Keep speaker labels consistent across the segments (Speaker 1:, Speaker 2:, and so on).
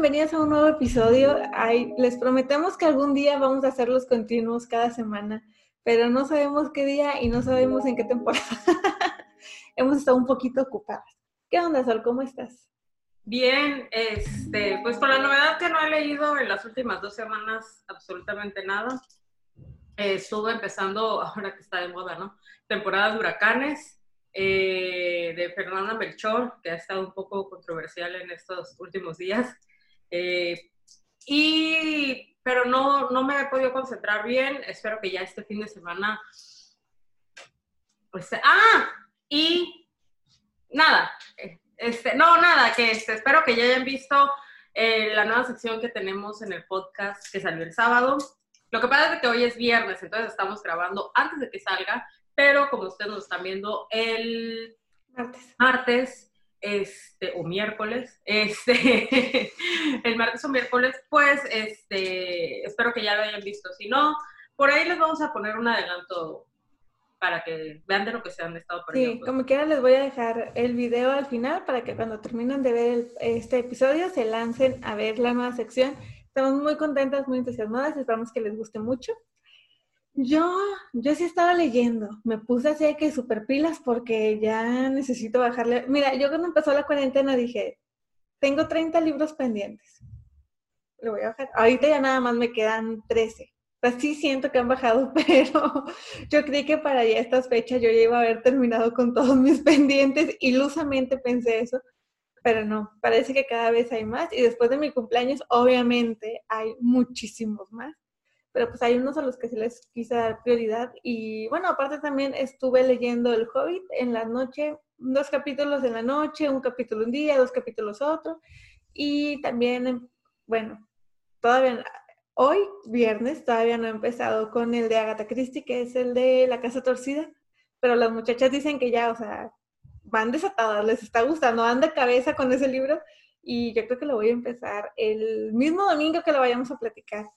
Speaker 1: bienvenidos a un nuevo episodio. Ay, les prometemos que algún día vamos a hacer los continuos cada semana, pero no sabemos qué día y no sabemos en qué temporada. Hemos estado un poquito ocupadas. ¿Qué onda, Sol? ¿Cómo estás?
Speaker 2: Bien, este, pues con la novedad que no he leído en las últimas dos semanas absolutamente nada. Eh, estuve empezando, ahora que está de moda, ¿no? Temporadas de huracanes eh, de Fernanda Melchor, que ha estado un poco controversial en estos últimos días. Eh, y, pero no, no me he podido concentrar bien. Espero que ya este fin de semana. Pues, ah, y nada, este, no, nada, que este, espero que ya hayan visto eh, la nueva sección que tenemos en el podcast que salió el sábado. Lo que pasa es que hoy es viernes, entonces estamos grabando antes de que salga, pero como ustedes nos están viendo el
Speaker 1: Martes.
Speaker 2: martes, este, o miércoles, este, el martes o miércoles, pues, este, espero que ya lo hayan visto. Si no, por ahí les vamos a poner un adelanto para que vean de lo que se han estado perdiendo.
Speaker 1: Sí, como quiera les voy a dejar el video al final para que cuando terminen de ver el- este episodio se lancen a ver la nueva sección. Estamos muy contentas, muy entusiasmadas, esperamos que les guste mucho. Yo, yo sí estaba leyendo, me puse así de que super pilas porque ya necesito bajarle. Mira, yo cuando empezó la cuarentena dije, tengo 30 libros pendientes. Lo voy a bajar. Ahorita ya nada más me quedan 13. O sea, sí siento que han bajado, pero yo creí que para ya estas fechas yo ya iba a haber terminado con todos mis pendientes. Ilusamente pensé eso, pero no, parece que cada vez hay más. Y después de mi cumpleaños, obviamente, hay muchísimos más. Pero pues hay unos a los que se les quise dar prioridad. Y bueno, aparte también estuve leyendo El Hobbit en la noche, dos capítulos en la noche, un capítulo un día, dos capítulos otro. Y también, bueno, todavía hoy, viernes, todavía no he empezado con el de Agatha Christie, que es el de La Casa Torcida, pero las muchachas dicen que ya, o sea, van desatadas, les está gustando, van de cabeza con ese libro y yo creo que lo voy a empezar el mismo domingo que lo vayamos a platicar.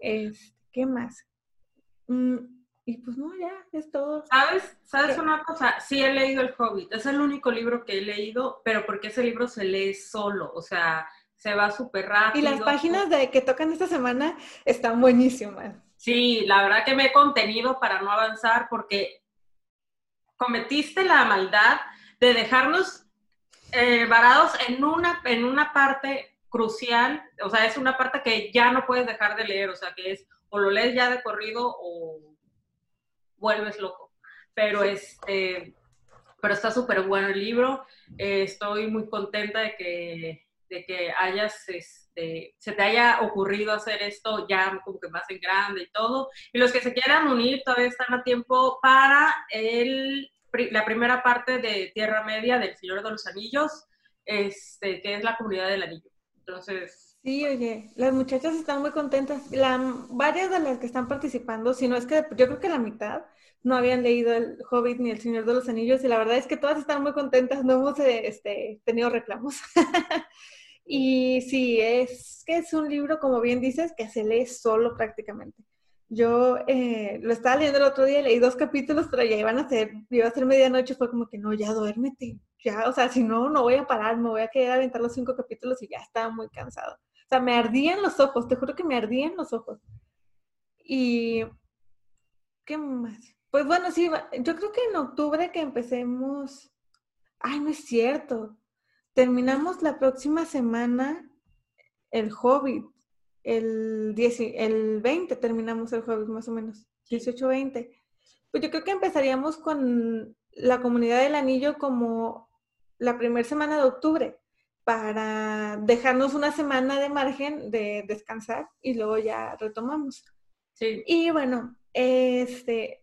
Speaker 1: Este, ¿Qué más? Mm, y pues no, ya, es todo.
Speaker 2: ¿Sabes? ¿Sabes
Speaker 1: ¿Qué?
Speaker 2: una cosa? Sí he leído El Hobbit. Es el único libro que he leído, pero porque ese libro se lee solo. O sea, se va súper rápido.
Speaker 1: Y las páginas de que tocan esta semana están buenísimas.
Speaker 2: Sí, la verdad que me he contenido para no avanzar porque cometiste la maldad de dejarnos eh, varados en una, en una parte crucial, o sea, es una parte que ya no puedes dejar de leer, o sea, que es o lo lees ya de corrido o vuelves loco. Pero este, pero está súper bueno el libro, eh, estoy muy contenta de que, de que hayas, este, se te haya ocurrido hacer esto ya como que más en grande y todo. Y los que se quieran unir todavía están a tiempo para el, la primera parte de Tierra Media del Señor de los Anillos, este, que es la comunidad del anillo. Entonces,
Speaker 1: Sí, oye, las muchachas están muy contentas. La, varias de las que están participando, si no es que yo creo que la mitad no habían leído El Hobbit ni El Señor de los Anillos y la verdad es que todas están muy contentas, no hemos este, tenido reclamos. y sí, es que es un libro, como bien dices, que se lee solo prácticamente. Yo eh, lo estaba leyendo el otro día, leí dos capítulos, pero ya iban a ser, iba a ser medianoche, fue como que no, ya duérmete, ya, o sea, si no, no voy a parar, me voy a quedar a aventar los cinco capítulos y ya estaba muy cansado. O sea, me ardían los ojos, te juro que me ardían los ojos. Y, ¿qué más? Pues bueno, sí, yo creo que en octubre que empecemos, ay, no es cierto, terminamos la próxima semana el Hobbit, el, 10 y- el 20 terminamos el Hobbit más o menos, 18-20. Pues yo creo que empezaríamos con la comunidad del anillo como la primera semana de octubre para dejarnos una semana de margen de descansar y luego ya retomamos.
Speaker 2: sí.
Speaker 1: Y bueno, este,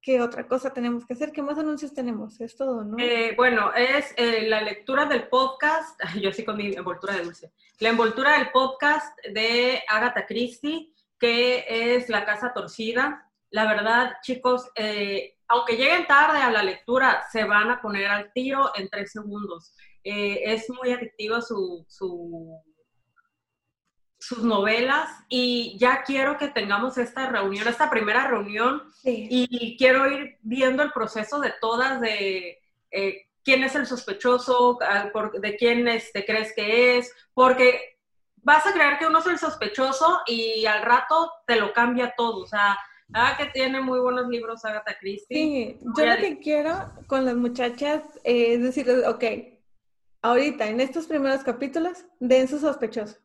Speaker 1: ¿qué otra cosa tenemos que hacer? ¿Qué más anuncios tenemos? Es todo, ¿no?
Speaker 2: Eh, bueno, es eh, la lectura del podcast, yo sí con mi envoltura de dulce, la envoltura del podcast de Agatha Christie, que es La Casa Torcida. La verdad, chicos, eh, aunque lleguen tarde a la lectura, se van a poner al tiro en tres segundos. Eh, es muy adictiva su, su- sus novelas y ya quiero que tengamos esta reunión, esta primera reunión
Speaker 1: Sí.
Speaker 2: y quiero ir viendo el proceso de todas, de eh, quién es el sospechoso, ah, de quién este, crees que es, porque vas a creer que uno es el sospechoso y al rato te lo cambia todo. O sea, Ah, que tiene muy buenos libros Agatha Christie.
Speaker 1: Sí, yo lo que quiero con las muchachas es decirles, ok, ahorita en estos primeros capítulos, den su sospechoso.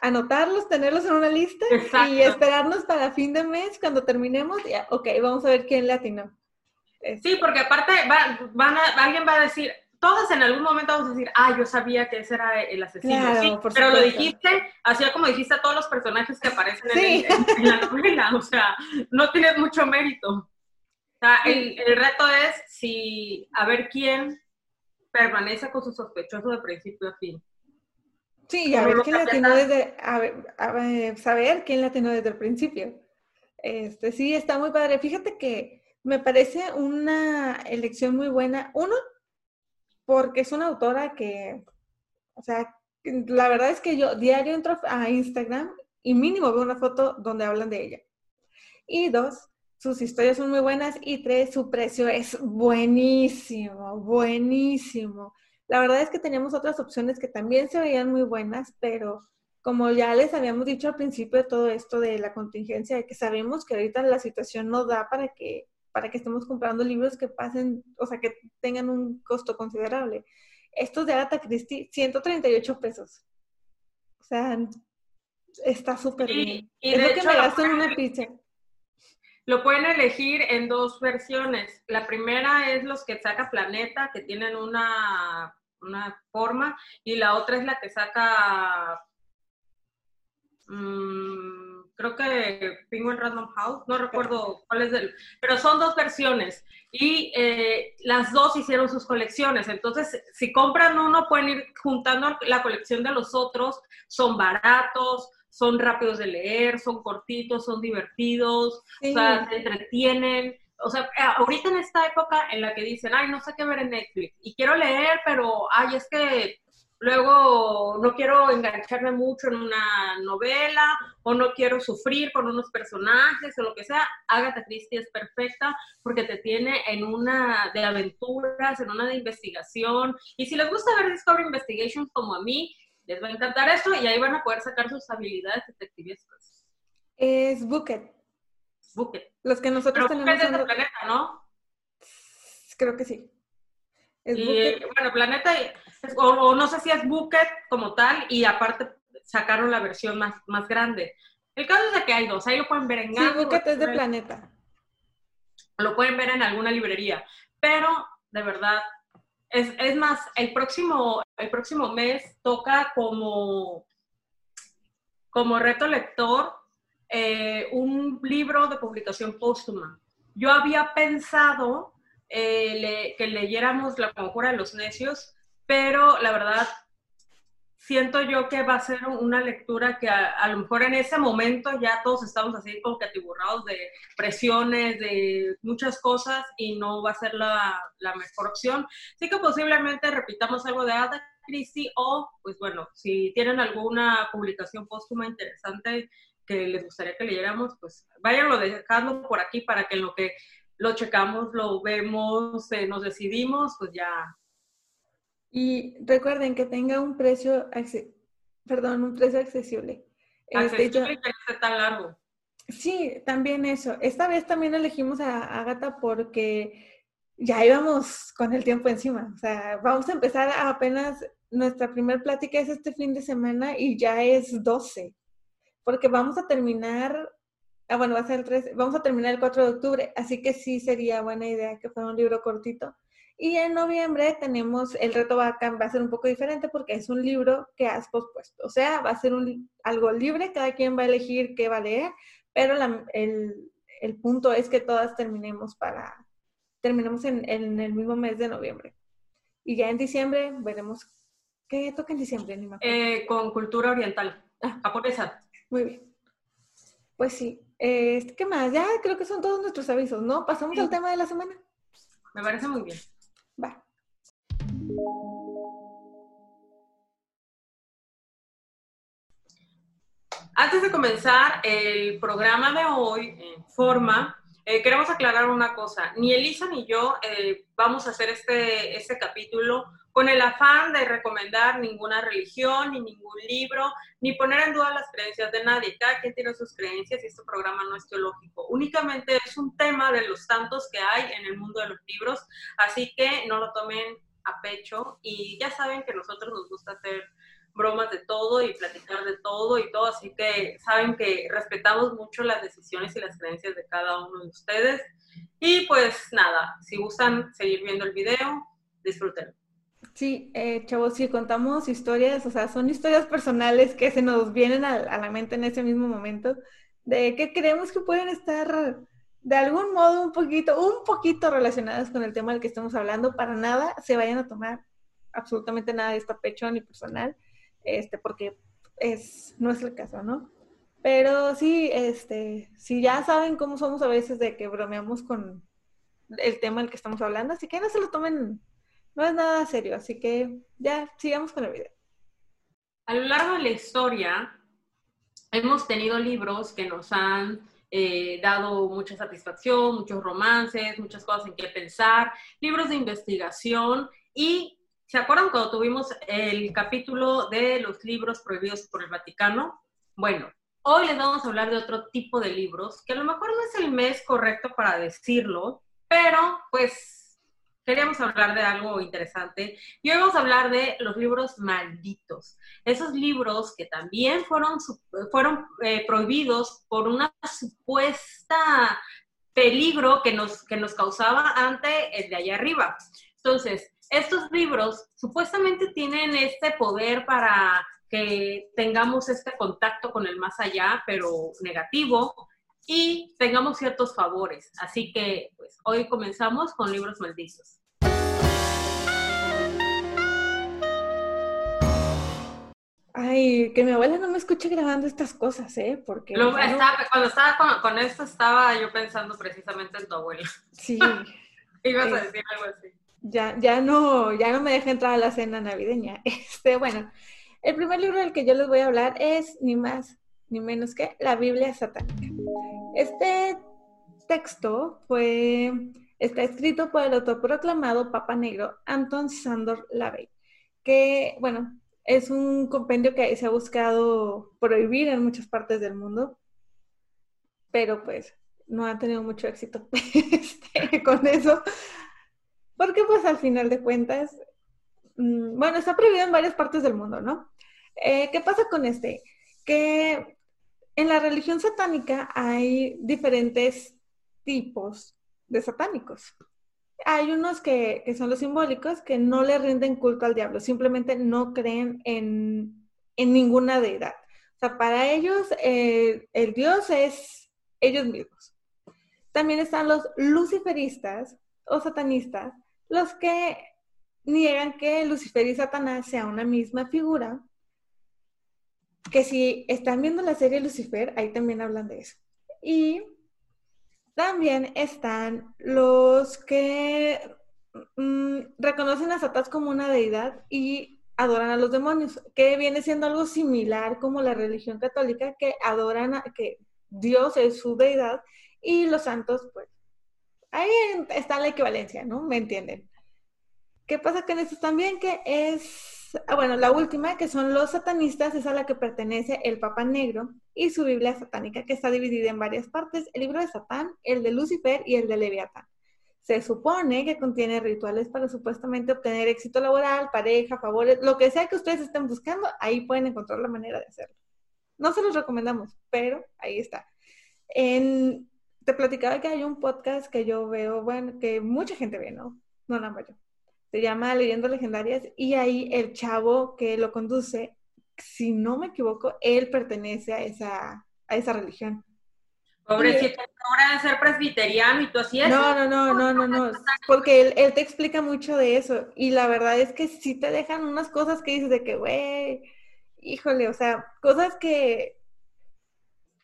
Speaker 1: Anotarlos, tenerlos en una lista y esperarnos para fin de mes, cuando terminemos, ya, ok, vamos a ver quién le atinó.
Speaker 2: Sí, porque aparte van alguien va a decir, todas en algún momento vamos a decir, ah, yo sabía que ese era el asesino, sí, pero lo dijiste, así como dijiste a todos los personajes que aparecen en, la novela, o sea, no tienes mucho mérito. O sea, el, reto es si, a ver quién permanece con su sospechoso de principio a fin.
Speaker 1: Sí, a ver quién la atinó desde, a ver, a ver, saber quién la desde el principio. Este, sí, está muy padre. Fíjate que me parece una elección muy buena. Uno, porque es una autora que, o sea, la verdad es que yo diario entro a Instagram y mínimo veo una foto donde hablan de ella. Y dos, sus historias son muy buenas. Y tres, su precio es buenísimo, buenísimo. La verdad es que teníamos otras opciones que también se veían muy buenas, pero como ya les habíamos dicho al principio de todo esto de la contingencia, de que sabemos que ahorita la situación no da para que para que estemos comprando libros que pasen, o sea, que tengan un costo considerable. Estos de Agatha Christie, 138 pesos. O sea, está súper bien.
Speaker 2: Y es lo que me gasto en una pizza. Lo pueden elegir en dos versiones. La primera es los que saca Planeta, que tienen una, una forma, y la otra es la que saca... Mmm, creo que Penguin Random House, no recuerdo cuál es el, pero son dos versiones. Y eh, las dos hicieron sus colecciones. Entonces, si compran uno, pueden ir juntando la colección de los otros, son baratos, son rápidos de leer, son cortitos, son divertidos, o sea, se entretienen. O sea, eh, ahorita en esta época en la que dicen, ay, no sé qué ver en Netflix y quiero leer, pero, ay, es que luego no quiero engancharme mucho en una novela o no quiero sufrir con unos personajes o lo que sea, Agatha Christie es perfecta porque te tiene en una de aventuras, en una de investigación. Y si les gusta ver Discovery Investigations como a mí, les va a encantar esto y ahí van a poder sacar sus habilidades detectivescas.
Speaker 1: Es Bucket.
Speaker 2: Bucket.
Speaker 1: Los que nosotros tenemos.
Speaker 2: Bucket es planeta, ¿no?
Speaker 1: Creo que sí.
Speaker 2: y, bueno, Planeta o, no sé si es Bucket como tal, y aparte sacaron la versión más, más grande. El caso es de que hay dos, ahí lo pueden ver en
Speaker 1: Sí, Bucket es de Planeta.
Speaker 2: Lo pueden ver en alguna librería, pero de verdad, es, es más, el próximo, el próximo mes toca como, como reto lector eh, un libro de publicación póstuma. Yo había pensado eh, que leyéramos La Conjura de los Necios, pero la verdad siento yo que va a ser una lectura que a, lo mejor en ese momento ya todos estamos así como que atiburrados de presiones, de muchas cosas y no va a ser la, mejor opción. Sí que posiblemente repitamos algo de Ada Christie o, pues bueno, si tienen alguna publicación póstuma interesante que les gustaría que leyéramos, pues váyanlo dejando por aquí para que en lo que lo checamos, lo vemos, eh, nos decidimos, pues ya
Speaker 1: y recuerden que tenga un precio, perdón, un precio accesible.
Speaker 2: Accesible este, yo, tan largo.
Speaker 1: Sí, también eso. Esta vez también elegimos a Agatha porque ya íbamos con el tiempo encima. O sea, vamos a empezar apenas, nuestra primera plática es este fin de semana y ya es 12. Porque vamos a terminar, ah, bueno, va a ser el 3, vamos a terminar el 4 de octubre, así que sí sería buena idea que fuera un libro cortito y en noviembre tenemos, el reto va a, va a ser un poco diferente porque es un libro que has pospuesto. O sea, va a ser un, algo libre, cada quien va a elegir qué va a leer, pero el, el, punto es que todas terminemos para, terminemos en, en, el mismo mes de noviembre. Y ya en diciembre veremos qué toca en diciembre.
Speaker 2: Eh, con cultura oriental, ah. japonesa.
Speaker 1: Muy bien. Pues sí. Eh, ¿Qué más? Ya creo que son todos nuestros avisos, ¿no? Pasamos al tema de la semana.
Speaker 2: Me parece muy bien. Antes de comenzar el programa de hoy en forma, eh, queremos aclarar una cosa. Ni Elisa ni yo eh, vamos a hacer este, este capítulo con el afán de recomendar ninguna religión, ni ningún libro, ni poner en duda las creencias de nadie. Cada quien tiene sus creencias y este programa no es teológico. Únicamente es un tema de los tantos que hay en el mundo de los libros, así que no lo tomen a pecho y ya saben que nosotros nos gusta hacer bromas de todo y platicar de todo y todo, así que saben que respetamos mucho las decisiones y las creencias de cada uno de ustedes. Y pues nada, si gustan seguir viendo el video, disfrútenlo.
Speaker 1: Sí, eh, chavos, si contamos historias, o sea, son historias personales que se nos vienen a, a, la mente en ese mismo momento, de que creemos que pueden estar de algún modo un poquito, un poquito relacionadas con el tema del que estamos hablando, para nada se vayan a tomar absolutamente nada de esto a pecho ni personal, este, porque es, no es el caso, ¿no? Pero sí, este, si ya saben cómo somos a veces de que bromeamos con el tema del que estamos hablando, así que no se lo tomen no es nada serio, así que ya sigamos con el video.
Speaker 2: A lo largo de la historia, hemos tenido libros que nos han eh, dado mucha satisfacción, muchos romances, muchas cosas en que pensar, libros de investigación y ¿se acuerdan cuando tuvimos el capítulo de los libros prohibidos por el Vaticano? Bueno, hoy les vamos a hablar de otro tipo de libros, que a lo mejor no es el mes correcto para decirlo, pero pues queríamos hablar de algo interesante y hoy vamos a hablar de los libros malditos. Esos libros que también fueron, fueron eh, prohibidos por una supuesta peligro que nos, que nos causaba ante el de allá arriba. Entonces, estos libros supuestamente tienen este poder para que tengamos este contacto con el más allá, pero negativo, y tengamos ciertos favores. Así que pues, hoy comenzamos con libros malditos.
Speaker 1: Ay, que mi abuela no me escuche grabando estas cosas, ¿eh? Porque...
Speaker 2: cuando estaba con, esto estaba yo pensando precisamente en tu abuela.
Speaker 1: Sí.
Speaker 2: Ibas a decir algo así.
Speaker 1: Ya, ya, no, ya no me deja entrar a la cena navideña. Este, bueno, el primer libro del que yo les voy a hablar es ni más ni menos que la Biblia satánica. Este texto fue, está escrito por el autoproclamado Papa Negro Anton Sandor Lavey, que, bueno, es un compendio que se ha buscado prohibir en muchas partes del mundo, pero pues no ha tenido mucho éxito este, con eso, porque pues al final de cuentas, mm, bueno, está prohibido en varias partes del mundo, ¿no? Eh, ¿Qué pasa con este? En la religión satánica hay diferentes tipos de satánicos. Hay unos que, son los simbólicos, que no le rinden culto al diablo, simplemente no creen en, ninguna deidad. O sea, para ellos eh, el Dios es ellos mismos. También están los luciferistas o satanistas, los que niegan que Lucifer y Satanás sea una misma figura, que si están viendo la serie Lucifer, ahí también hablan de eso. Y también están los que mm, reconocen a Satanás como una deidad y adoran a los demonios, que viene siendo algo similar como la religión católica, que adoran a que Dios es su deidad y los santos, pues, ahí está la equivalencia, ¿no? ¿Me entienden? ¿Qué pasa con esto también? Que es bueno, la última, que son los satanistas, es a la que pertenece el Papa Negro y su Biblia satánica, que está dividida en varias partes, el libro de Satán, el de Lucifer y el de Leviatán. Se supone que contiene rituales para supuestamente obtener éxito laboral, pareja, favores, lo que sea que ustedes estén buscando, ahí pueden encontrar la manera de hacerlo. No se los recomendamos, pero ahí está. te platicaba que hay un podcast que yo veo, bueno, que mucha gente ve, ¿no? No nada yo se llama Leyendas Legendarias, y ahí el chavo que lo conduce, si no me equivoco, él pertenece a esa, a esa religión.
Speaker 2: Pobrecito, ahora de ser presbiteriano y tú así es.
Speaker 1: No, no, no, no, no, no, porque él, él, te explica mucho de eso, y la verdad es que sí te dejan unas cosas que dices de que, güey, híjole, o sea, cosas que,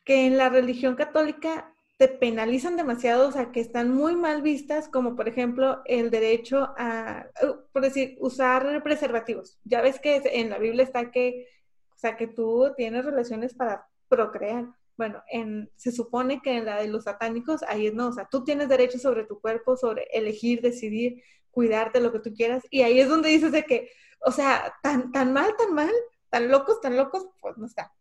Speaker 1: que en la religión católica te penalizan demasiado, o sea, que están muy mal vistas, como por ejemplo el derecho a, uh, por decir, usar preservativos. Ya ves que en la Biblia está que, o sea, que tú tienes relaciones para procrear. Bueno, en, se supone que en la de los satánicos, ahí no, o sea, tú tienes derecho sobre tu cuerpo, sobre elegir, decidir cuidarte, lo que tú quieras. Y ahí es donde dices de que, o sea, tan, tan mal, tan mal, tan locos, tan locos, pues no está.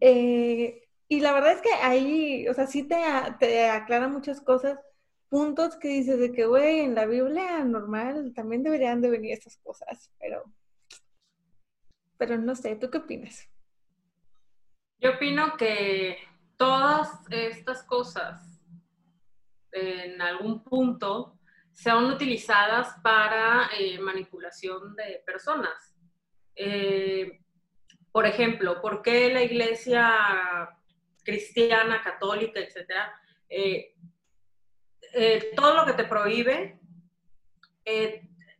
Speaker 1: Eh, y la verdad es que ahí, o sea, sí te, te aclara muchas cosas, puntos que dices de que, güey, en la Biblia normal también deberían de venir estas cosas, pero, pero no sé, ¿tú qué opinas?
Speaker 2: Yo opino que todas estas cosas en algún punto sean utilizadas para eh, manipulación de personas. Eh, por ejemplo, ¿por qué la iglesia cristiana, católica, etcétera, eh, todo lo que te prohíbe,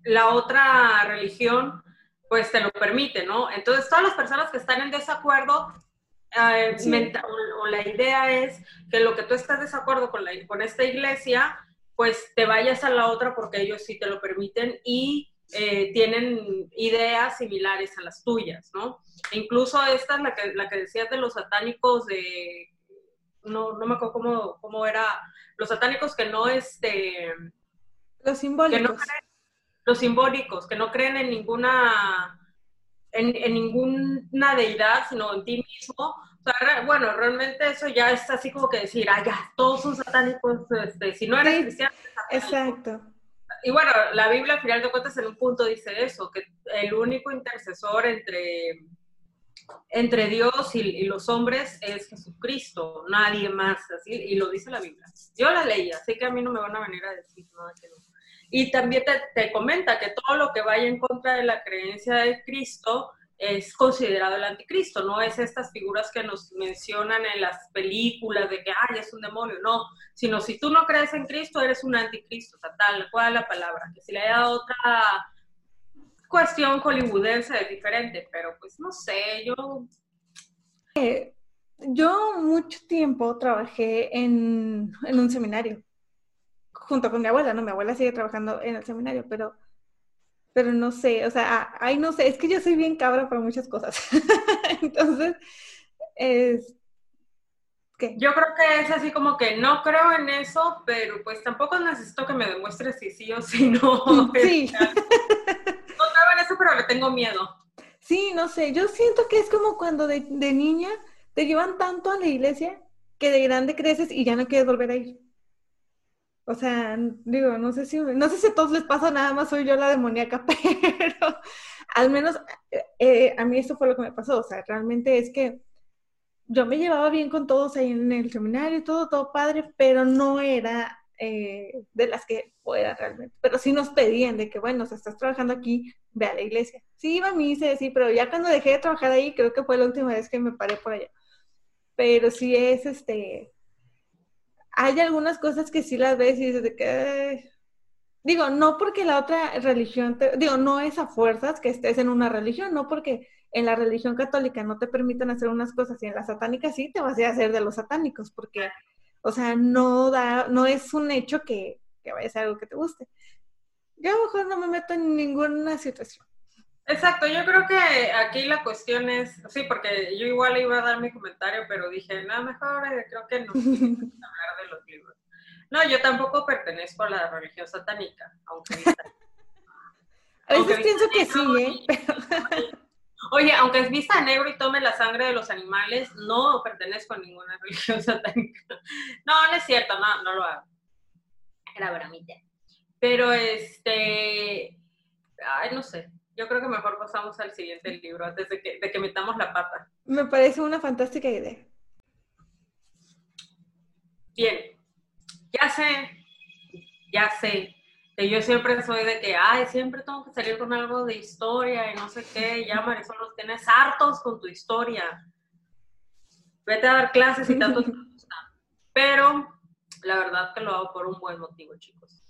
Speaker 2: la otra religión, pues te lo permite, ¿no? Entonces, todas las personas que están en desacuerdo o, la idea es que lo que tú estás desacuerdo con, la, con esta iglesia, pues te vayas a la otra porque ellos sí te lo permiten y eh, tienen ideas similares a las tuyas, ¿no? E incluso esta es la que, la que decías de los satánicos de, no, no me acuerdo cómo, cómo era, los satánicos que no, este...
Speaker 1: Los simbólicos.
Speaker 2: los simbólicos, que no creen en ninguna en, ninguna deidad, sino en ti mismo. O sea, bueno, realmente eso ya es así como que decir, ah, ya, todos son satánicos, este, si no eres cristiano.
Speaker 1: Exacto.
Speaker 2: Y bueno, la Biblia al final de cuentas en un punto dice eso, que el único intercesor entre, entre Dios y, los hombres es Jesucristo, nadie más, así, y lo dice la Biblia. Yo la leí, así que a mí no me van a venir a decir nada que no. Y también te, comenta que todo lo que vaya en contra de la creencia de Cristo es considerado el anticristo, no es estas figuras que nos mencionan en las películas de que, ay, es un demonio, no, sino si tú no crees en Cristo, eres un anticristo, tal, ¿cuál es la palabra? Que si le haya otra cuestión hollywoodense es diferente, pero pues no sé, yo...
Speaker 1: Eh, yo mucho tiempo trabajé en, en un seminario junto con mi abuela, ¿no? Mi abuela sigue trabajando en el seminario, pero, pero no sé, o sea, ay, no sé, es que yo soy bien cabra para muchas cosas. Entonces, es...
Speaker 2: ¿Qué? Yo creo que es así como que no creo en eso, pero pues tampoco necesito que me demuestres si sí o si no. Sí. no creo en eso, pero le tengo miedo.
Speaker 1: Sí, no sé, yo siento que es como cuando de, de niña te llevan tanto a la iglesia que de grande creces y ya no quieres volver a ir. O sea, digo, no sé si, no sé si a todos les pasa nada más, soy yo la demoníaca, pero al menos eh, a mí esto fue lo que me pasó. O sea, realmente es que yo me llevaba bien con todos ahí en el seminario, todo, todo padre, pero no era eh, de las que fuera realmente. Pero sí nos pedían de que, bueno, o sea, estás trabajando aquí, ve a la iglesia. Sí, iba a misa, sí, pero ya cuando dejé de trabajar ahí, creo que fue la última vez que me paré por allá. Pero sí es, este, hay algunas cosas que sí las ves y dices de que... Digo, no porque la otra religión, te, digo, no es a fuerzas que estés en una religión, no porque en la religión católica no te permitan hacer unas cosas y en la satánica sí te vas a hacer de los satánicos, porque, o sea, no da, no es un hecho que, que vaya a ser algo que te guste. Yo a lo mejor no me meto en ninguna situación.
Speaker 2: Exacto, yo creo que aquí la cuestión es, sí, porque yo igual iba a dar mi comentario, pero dije, nada, mejor eh, creo que no hablar de los libros. No, yo tampoco pertenezco a la religión satánica, aunque...
Speaker 1: a veces pienso que sí, ¿eh?
Speaker 2: Oye, aunque es vista negro y tome la sangre de los animales, no pertenezco a ninguna religión satánica. No, no es cierto, no, no lo hago. Era bramita. Pero este, ay, no sé, yo creo que mejor pasamos al siguiente libro antes de que, de que metamos la pata.
Speaker 1: Me parece una fantástica idea.
Speaker 2: Bien, ya sé, ya sé que yo siempre soy de que, ay, siempre tengo que salir con algo de historia y no sé qué, ya Marisol, los tienes hartos con tu historia. Vete a dar clases y tanto te gusta. Pero la verdad que lo hago por un buen motivo, chicos.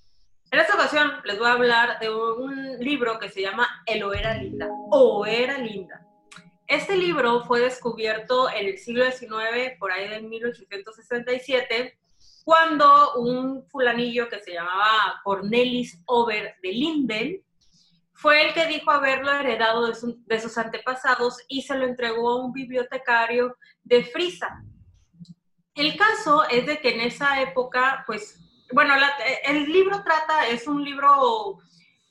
Speaker 2: En esta ocasión les voy a hablar de un libro que se llama El o era linda o era linda. Este libro fue descubierto en el siglo XIX, por ahí de 1867, cuando un fulanillo que se llamaba Cornelis Over de Linden fue el que dijo haberlo heredado de, de sus antepasados y se lo entregó a un bibliotecario de Frisa. El caso es de que en esa época, pues bueno, el libro trata, es un libro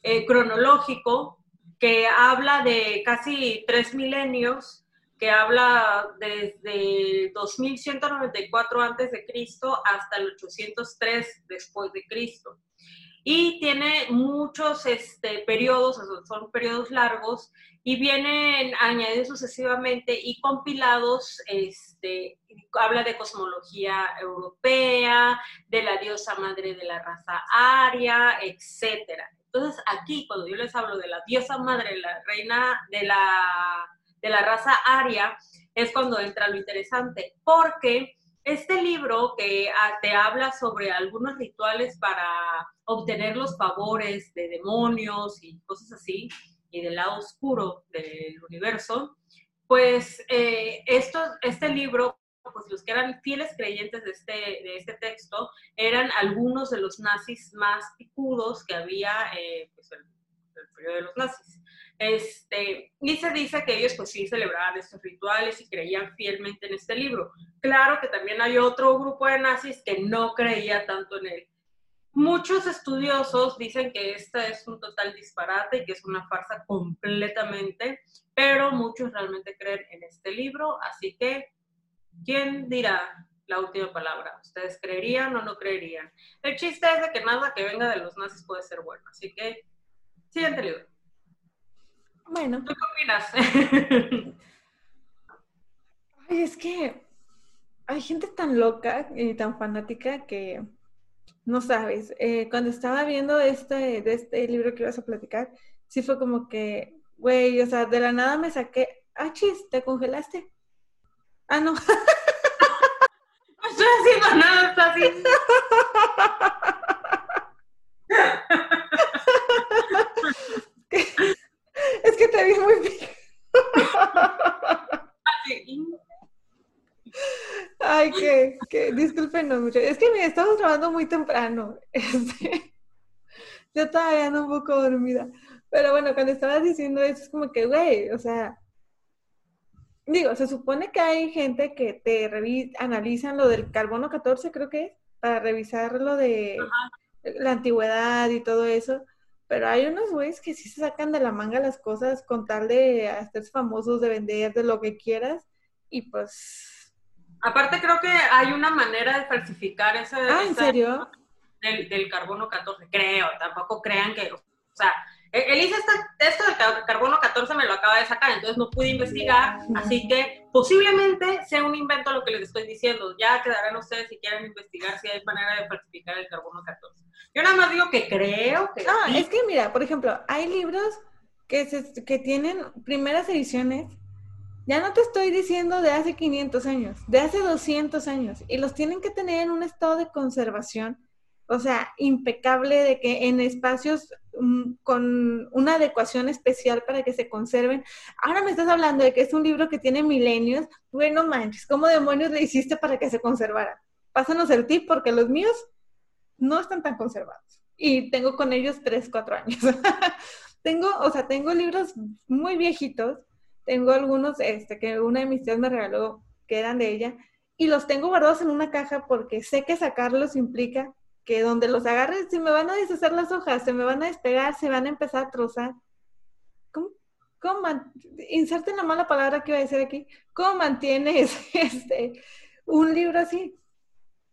Speaker 2: eh, cronológico que habla de casi tres milenios, que habla desde 2194 antes de Cristo hasta el 803 después de Cristo. Y tiene muchos este, periodos, son periodos largos, y vienen añadidos sucesivamente y compilados, habla de cosmología europea, de la diosa madre de la raza aria, etc. Entonces aquí, cuando yo les hablo de la diosa madre, la reina de la, de la raza aria, es cuando entra lo interesante, porque este libro que ah, te habla sobre algunos rituales para obtener los favores de demonios y cosas así, y del lado oscuro del universo, pues eh, este libro, pues los que eran fieles creyentes de este, de este texto, eran algunos de los nazis más picudos que había eh, pues, el, el periodo de los nazis. Este, y se dice que ellos pues sí celebraban estos rituales y creían fielmente en este libro. Claro que también hay otro grupo de nazis que no creía tanto en él. Muchos estudiosos dicen que este es un total disparate y que es una farsa completamente, pero muchos realmente creen en este libro, así que, ¿quién dirá la última palabra? ¿Ustedes creerían o no creerían? El chiste es de que nada que venga de los nazis puede ser bueno, así que, siguiente libro.
Speaker 1: Bueno.
Speaker 2: ¿Tú qué opinas?
Speaker 1: Ay, es que hay gente tan loca y tan fanática que no sabes, eh, cuando estaba viendo este, de este libro que ibas a platicar, sí fue como que, güey, o sea, de la nada me saqué, ah, chis, ¿te congelaste? Ah, no.
Speaker 2: no estoy haciendo nada, está así.
Speaker 1: es que te vi muy bien. Ay, que, que discúlpenos mucho. Es que me estamos grabando muy temprano. Este, yo todavía ando un poco dormida. Pero bueno, cuando estabas diciendo eso, es como que, güey, o sea, digo, se supone que hay gente que te analizan lo del carbono 14, creo que es, para revisar lo de la antigüedad y todo eso. Pero hay unos güeyes que sí se sacan de la manga las cosas con tal de hacer famosos, de vender, de lo que quieras. Y pues
Speaker 2: Aparte creo que hay una manera de falsificar ese...
Speaker 1: Ah, ¿en serio?
Speaker 2: Del, carbono 14, creo, tampoco crean que... O sea, Elisa, esto del carbono 14 me lo acaba de sacar, entonces no pude investigar, así que posiblemente sea un invento lo que les estoy diciendo. Ya quedarán ustedes si quieren investigar si hay manera de falsificar el carbono 14. Yo nada más digo que creo que...
Speaker 1: Ah, es que mira, por ejemplo, hay libros que, que tienen primeras ediciones ya no te estoy diciendo de hace 500 años, de hace 200 años. Y los tienen que tener en un estado de conservación, o sea, impecable, de que en espacios mm, con una adecuación especial para que se conserven. Ahora me estás hablando de que es un libro que tiene milenios. Bueno, manches, ¿cómo demonios le hiciste para que se conservara? Pásanos el tip porque los míos no están tan conservados. Y tengo con ellos 3, 4 años. tengo, o sea, tengo libros muy viejitos tengo algunos este, que una de mis tías me regaló que eran de ella y los tengo guardados en una caja porque sé que sacarlos implica que donde los agarres, si me van a deshacer las hojas, se me van a despegar, se van a empezar a trozar. ¿Cómo? ¿Cómo inserten la mala palabra que iba a decir aquí. ¿Cómo mantienes este, un libro así?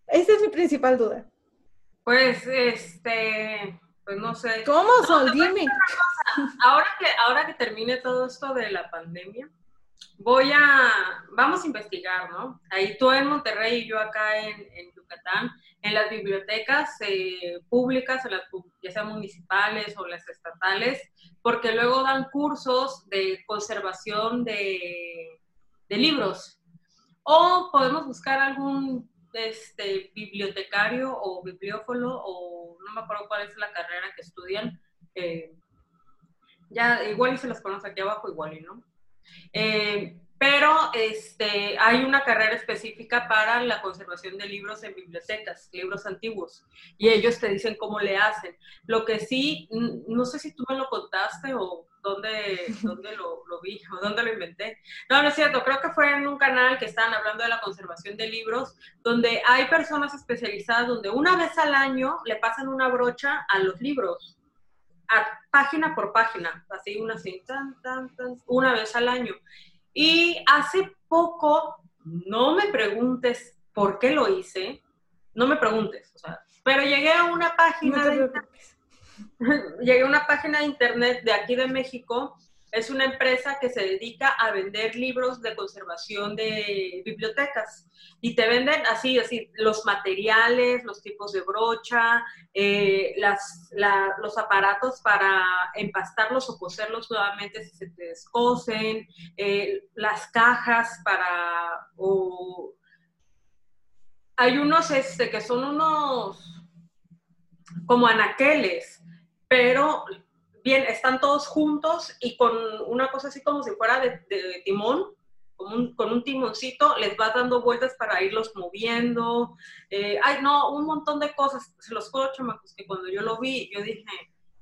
Speaker 1: Esa es mi principal duda.
Speaker 2: Pues, este, pues no sé.
Speaker 1: ¿Cómo, Sol? Dime.
Speaker 2: Ahora que, ahora que termine todo esto de la pandemia, voy a, vamos a investigar, ¿no? Ahí tú en Monterrey y yo acá en, Yucatán, en las bibliotecas eh, públicas, ya sean municipales o las estatales, porque luego dan cursos de conservación de, de libros. O podemos buscar algún este, bibliotecario o bibliófilo, o no me acuerdo cuál es la carrera que estudian. Eh, ya, igual y se las conoce aquí abajo, igual y no. Eh, pero este, hay una carrera específica para la conservación de libros en bibliotecas, libros antiguos, y ellos te dicen cómo le hacen. Lo que sí, no sé si tú me lo contaste o dónde, dónde lo, lo, vi o dónde lo inventé. No, no es cierto, creo que fue en un canal que estaban hablando de la conservación de libros, donde hay personas especializadas donde una vez al año le pasan una brocha a los libros. A, página por página, así una así, tan, tan, tan, una vez al año. Y hace poco, no me preguntes por qué lo hice, no me preguntes, o sea, pero llegué a una página de internet, llegué a una página de internet de aquí de México es una empresa que se dedica a vender libros de conservación de bibliotecas. Y te venden así, así, los materiales, los tipos de brocha, eh, las, los aparatos para empastarlos o coserlos nuevamente si se te descosen, eh, las cajas para... O... Hay unos este, que son unos como anaqueles, pero bien, están todos juntos y con una cosa así como si fuera de, timón, con un, timoncito, les vas dando vueltas para irlos moviendo. Eh, ay, no, un montón de cosas. Se los chamacos, que cuando yo lo vi, yo dije,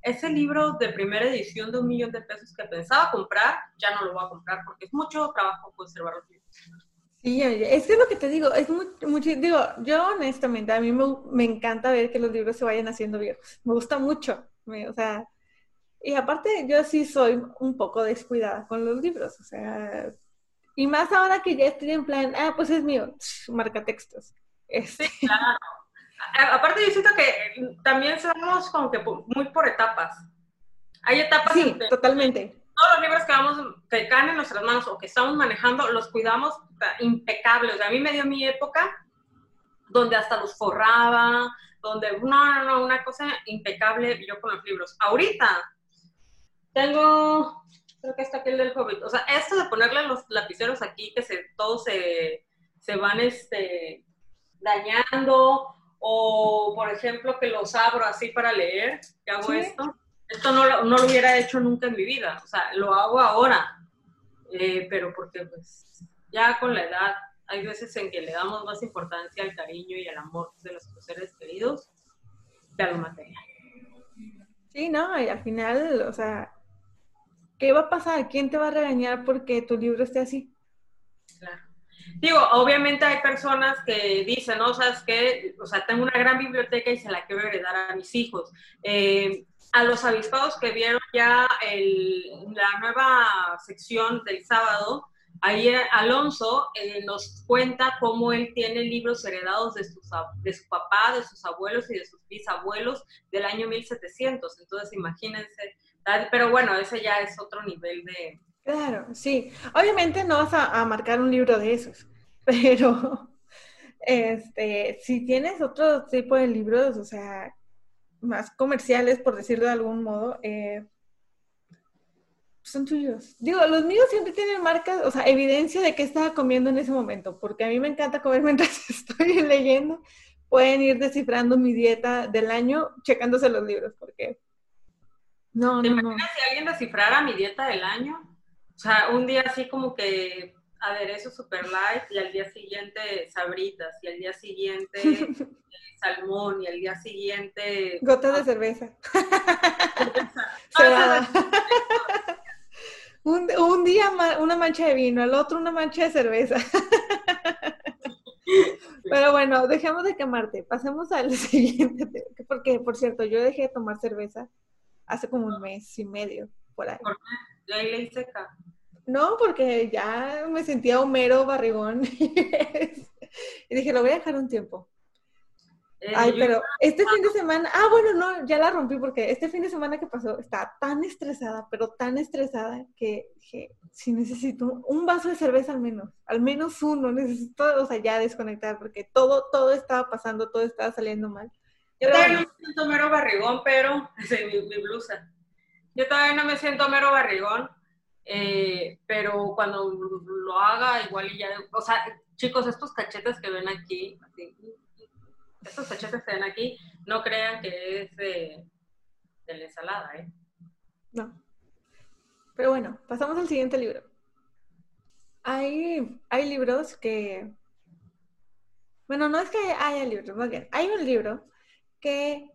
Speaker 2: ese libro de primera edición de un millón de pesos que pensaba comprar, ya no lo voy a comprar porque es mucho trabajo conservar los libros.
Speaker 1: Sí, es que es lo que te digo, es mucho, digo, yo honestamente, a mí me, me, encanta ver que los libros se vayan haciendo viejos, me gusta mucho, o sea, y aparte, yo sí soy un poco descuidada con los libros, o sea, y más ahora que ya estoy en plan, ah, pues es mío, marca textos.
Speaker 2: Este. Sí, claro. Aparte, yo siento que también somos como que muy por etapas. Hay etapas.
Speaker 1: Sí, totalmente.
Speaker 2: Todos los libros que vamos, que caen en nuestras manos o que estamos manejando, los cuidamos impecables. A mí me dio mi época donde hasta los forraba, donde, no, no, no, una cosa impecable yo con los libros. Ahorita, tengo, creo que está aquí el del Hobbit. O sea, esto de ponerle los lapiceros aquí, que se, todos se, se van este, dañando, o por ejemplo que los abro así para leer, que hago esto. Esto no, no, lo hubiera hecho nunca en mi vida, o sea, lo hago ahora, eh, pero porque pues ya con la edad hay veces en que le damos más importancia al cariño y al amor de los seres queridos que a lo material.
Speaker 1: Sí, no, y al final, o sea, ¿qué va a pasar? ¿Quién te va a regañar porque tu libro esté así?
Speaker 2: Claro. Digo, obviamente hay personas que dicen, ¿no? ¿Sabes qué? O sea, tengo una gran biblioteca y se la quiero heredar a mis hijos. Eh, a los avispados que vieron ya la nueva sección del sábado, ahí Alonso eh, nos cuenta cómo él tiene libros heredados de, sus, de su papá, de sus abuelos y de sus bisabuelos del año 1700. Entonces, imagínense pero bueno, ese ya es otro nivel de...
Speaker 1: Claro, sí. Obviamente no vas a, marcar un libro de esos, pero este, si tienes otro tipo de libros, o sea, más comerciales, por decirlo de algún modo, eh, son tuyos. Digo, los míos siempre tienen marcas, o sea, evidencia de qué estaba comiendo en ese momento, porque a mí me encanta comer mientras estoy leyendo. Pueden ir descifrando mi dieta del año checándose los libros, porque
Speaker 2: no, ¿Te imaginas si alguien descifrara mi dieta del año? O sea, un día así como que aderezo super light y al día siguiente sabritas y al día siguiente salmón y al día siguiente...
Speaker 1: Gotas de cerveza. un, un, día una mancha de vino, el otro una mancha de cerveza. Pero bueno, dejemos de quemarte. Pasemos al siguiente. Porque, por cierto, yo dejé de tomar cerveza hace como un mes y medio, por ahí. ¿Por
Speaker 2: qué? ¿Ya le seca?
Speaker 1: No, porque ya me sentía Homero barrigón y dije, lo voy a dejar un tiempo. Eh, Ay, pero este fin de semana, ah, bueno, no, ya la rompí porque este fin de semana que pasó estaba tan estresada, pero tan estresada que dije, si necesito un vaso de cerveza al menos, al menos uno, necesito, o sea, ya desconectar porque todo, todo estaba pasando, todo estaba saliendo mal.
Speaker 2: Yo todavía no me siento mero barrigón, pero mi, blusa. Yo todavía no me siento mero barrigón, eh, pero cuando lo haga, igual y ya. O sea, chicos, estos cachetes que ven aquí, estos cachetes que ven aquí, no crean que es de, de la ensalada, ¿eh?
Speaker 1: No. Pero bueno, pasamos al siguiente libro. hay, hay libros que, bueno, no es que haya libros, más bien, hay un libro que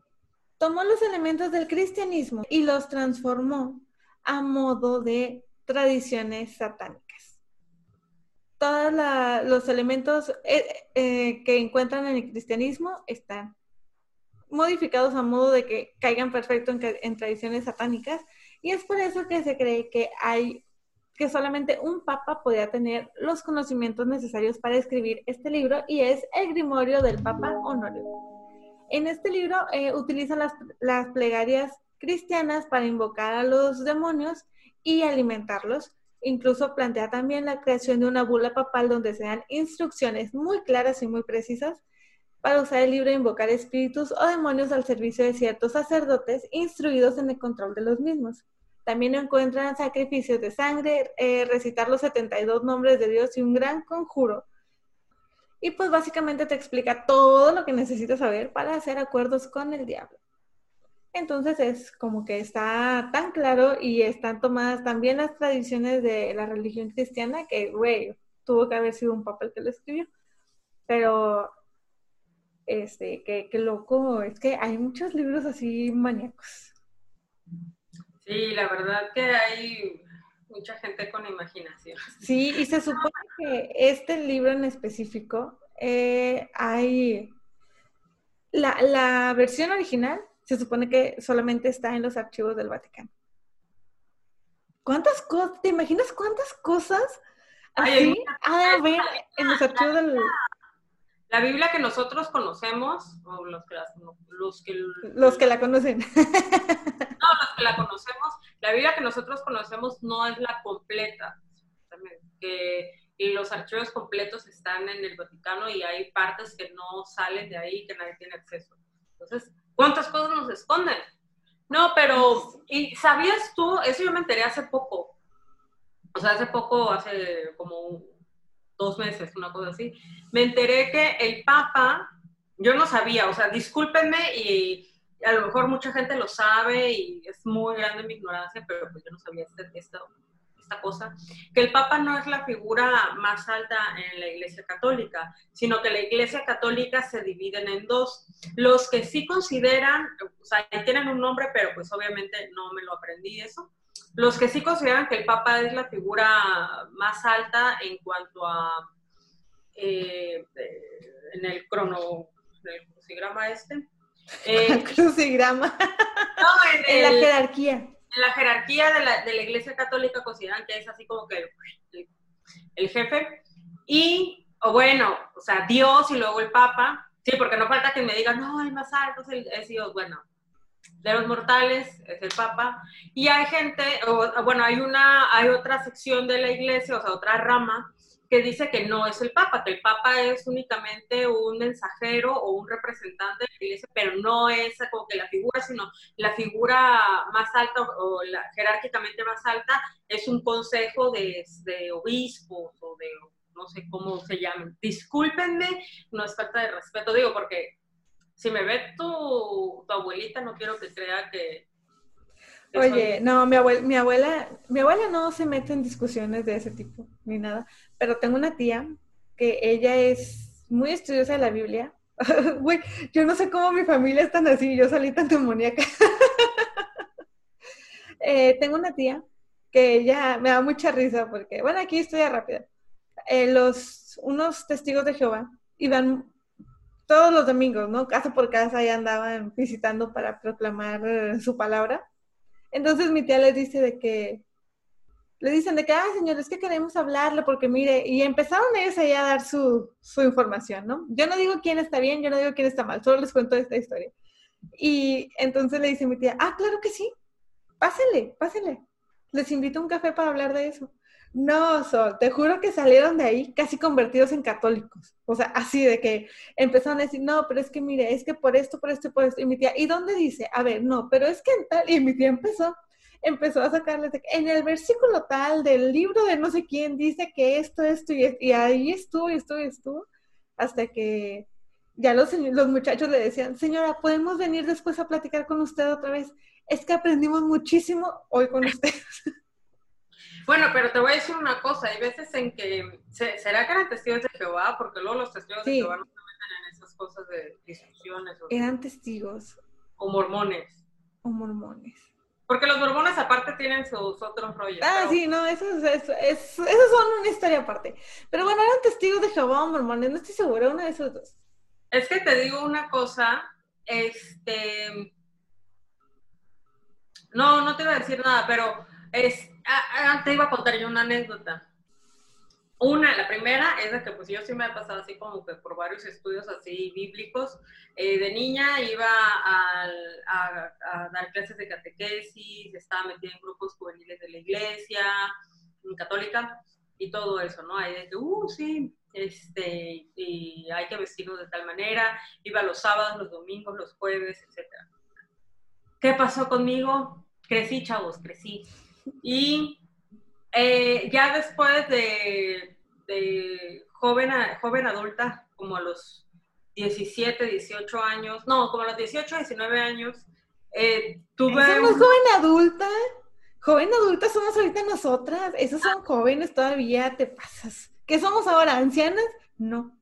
Speaker 1: tomó los elementos del cristianismo y los transformó a modo de tradiciones satánicas. Todos los elementos eh, eh, que encuentran en el cristianismo están modificados a modo de que caigan perfecto en, tradiciones satánicas y es por eso que se cree que hay que solamente un papa podía tener los conocimientos necesarios para escribir este libro y es el Grimorio del Papa Honorio. En este libro eh, utiliza las, plegarias cristianas para invocar a los demonios y alimentarlos. Incluso plantea también la creación de una bula papal donde se dan instrucciones muy claras y muy precisas para usar el libro e invocar espíritus o demonios al servicio de ciertos sacerdotes instruidos en el control de los mismos. También encuentran sacrificios de sangre, eh, recitar los 72 nombres de Dios y un gran conjuro. Y pues básicamente te explica todo lo que necesitas saber para hacer acuerdos con el diablo. Entonces es como que está tan claro y están tomadas también las tradiciones de la religión cristiana que, güey, tuvo que haber sido un papel que lo escribió. Pero este, qué, loco, es que hay muchos libros así maníacos.
Speaker 2: Sí, la verdad que hay mucha gente con imaginación.
Speaker 1: Sí, y se supone que este libro en específico eh, hay la, la, versión original se supone que solamente está en los archivos del Vaticano. ¿Cuántas cosas? ¿Te imaginas cuántas cosas así ha de haber en los archivos del
Speaker 2: la Biblia que nosotros conocemos, o los que, los que,
Speaker 1: los que la conocen.
Speaker 2: No, los que la conocemos, la Biblia que nosotros conocemos no es la completa. Que, los archivos completos están en el Vaticano y hay partes que no salen de ahí, que nadie tiene acceso. Entonces, ¿cuántas cosas nos esconden? No, pero, ¿y sabías tú? Eso yo me enteré hace poco. O sea, hace poco, hace como dos meses, una cosa así, me enteré que el Papa, yo no sabía, o sea, discúlpenme y a lo mejor mucha gente lo sabe y es muy grande mi ignorancia, pero pues yo no sabía este, esta, esta cosa, que el Papa no es la figura más alta en la Iglesia Católica, sino que la Iglesia Católica se divide en dos. Los que sí consideran, o sea, tienen un nombre, pero pues obviamente no me lo aprendí eso, los que sí consideran que el Papa es la figura más alta en cuanto a eh, en el crono, en el crucigrama este.
Speaker 1: Eh, crucigrama. No, en, la jerarquía.
Speaker 2: En la jerarquía de la, de la, Iglesia Católica consideran que es así como que el, jefe. Y, o bueno, o sea, Dios y luego el Papa. Sí, porque no falta que me digan, no, el más alto es, el, es Dios. Bueno, de los mortales, es el Papa, y hay gente, o, bueno, hay una, hay otra sección de la iglesia, o sea, otra rama, que dice que no es el Papa, que el Papa es únicamente un mensajero o un representante de la iglesia, pero no es como que la figura, sino la figura más alta o la jerárquicamente más alta es un consejo de, de obispos o de no sé cómo se llaman. Discúlpenme, no es falta de respeto, digo, porque si me ve tu, abuelita, no quiero que crea que...
Speaker 1: Oye, no, mi abuela, mi abuela, mi abuela no se mete en discusiones de ese tipo, ni nada, pero tengo una tía que ella es muy estudiosa de la Biblia. Güey, yo no sé cómo mi familia es tan así, yo salí tan demoníaca. eh, tengo una tía que ella me da mucha risa porque, bueno, aquí estoy rápida. Eh, los, unos testigos de Jehová iban todos los domingos, ¿no? Casa por casa ya andaban visitando para proclamar eh, su palabra. Entonces mi tía les dice de que, le dicen de que, ah, señores, que queremos hablarle porque mire, y empezaron ellos ahí a dar su, su información, ¿no? Yo no digo quién está bien, yo no digo quién está mal, solo les cuento esta historia. Y entonces le dice mi tía, ah, claro que sí, pásenle, pásenle. Les invito a un café para hablar de eso. No, Sol, te juro que salieron de ahí casi convertidos en católicos. O sea, así de que empezaron a decir, no, pero es que mire, es que por esto, por esto, por esto. Y mi tía, ¿y dónde dice? A ver, no, pero es que en tal. Y mi tía empezó, empezó a sacarles de en el versículo tal del libro de no sé quién dice que esto, esto y esto. Y ahí estuvo, y estuvo, y estuvo. Hasta que ya los, los muchachos le decían, señora, ¿podemos venir después a platicar con usted otra vez? Es que aprendimos muchísimo hoy con ustedes.
Speaker 2: Bueno, pero te voy a decir una cosa, hay veces en que, ¿será que eran testigos de Jehová? Porque luego los testigos de Jehová no se meten en esas cosas de discusiones.
Speaker 1: eran testigos.
Speaker 2: O mormones.
Speaker 1: O mormones.
Speaker 2: Porque los mormones aparte tienen sus otros rollos.
Speaker 1: Ah, sí, no, eso es, es, esos son una historia aparte. Pero bueno, eran testigos de Jehová o mormones, no estoy segura, una de esos dos.
Speaker 2: Es que te digo una cosa, este... No, no te iba a decir nada, pero es, te iba a contar yo una anécdota. Una, la primera es de que pues yo sí me he pasado así como que por varios estudios así bíblicos. Eh, de niña iba a, dar clases de catequesis, estaba metida en grupos juveniles de la iglesia, católica y todo eso, ¿no? Ahí de que, uh, sí, este, y hay que vestirnos de tal manera. Iba los sábados, los domingos, los jueves, etc. ¿Qué pasó conmigo? Crecí, chavos, crecí. Y eh, ya después de, joven, joven adulta, como a los 17, 18 años, no, como a los 18, 19 años, eh, tuve...
Speaker 1: ¿Eso no es joven adulta? Joven adulta somos ahorita nosotras, esos son jóvenes todavía, te pasas. ¿Qué somos ahora? ¿Ancianas? No.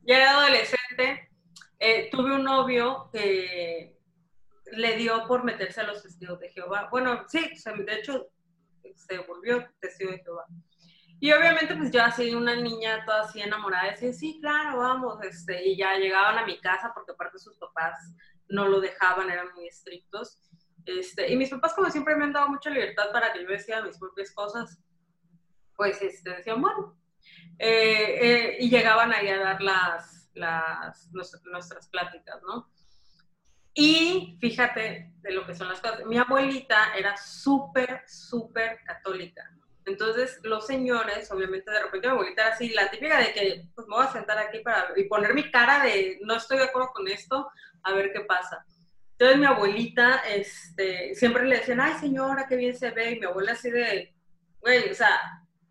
Speaker 2: Ya era adolescente, eh, tuve un novio que le dio por meterse a los testigos de Jehová. Bueno, sí, de hecho, se volvió testigo de Jehová. Y obviamente, pues yo así, una niña toda así enamorada, decía, sí, claro, vamos, este, y ya llegaban a mi casa, porque aparte sus papás no lo dejaban, eran muy estrictos. Este, y mis papás, como siempre, me han dado mucha libertad para que yo decía mis propias cosas, pues este, decían, bueno. Eh, eh, y llegaban ahí a dar las, las, nuestras pláticas, ¿no? Y fíjate de lo que son las cosas. Mi abuelita era súper, súper católica. Entonces, los señores, obviamente, de repente mi abuelita era así, la típica de que, pues me voy a sentar aquí para y poner mi cara de no estoy de acuerdo con esto, a ver qué pasa. Entonces, mi abuelita, este, siempre le decían, ay, señora, qué bien se ve. Y mi abuela así de, güey, o sea,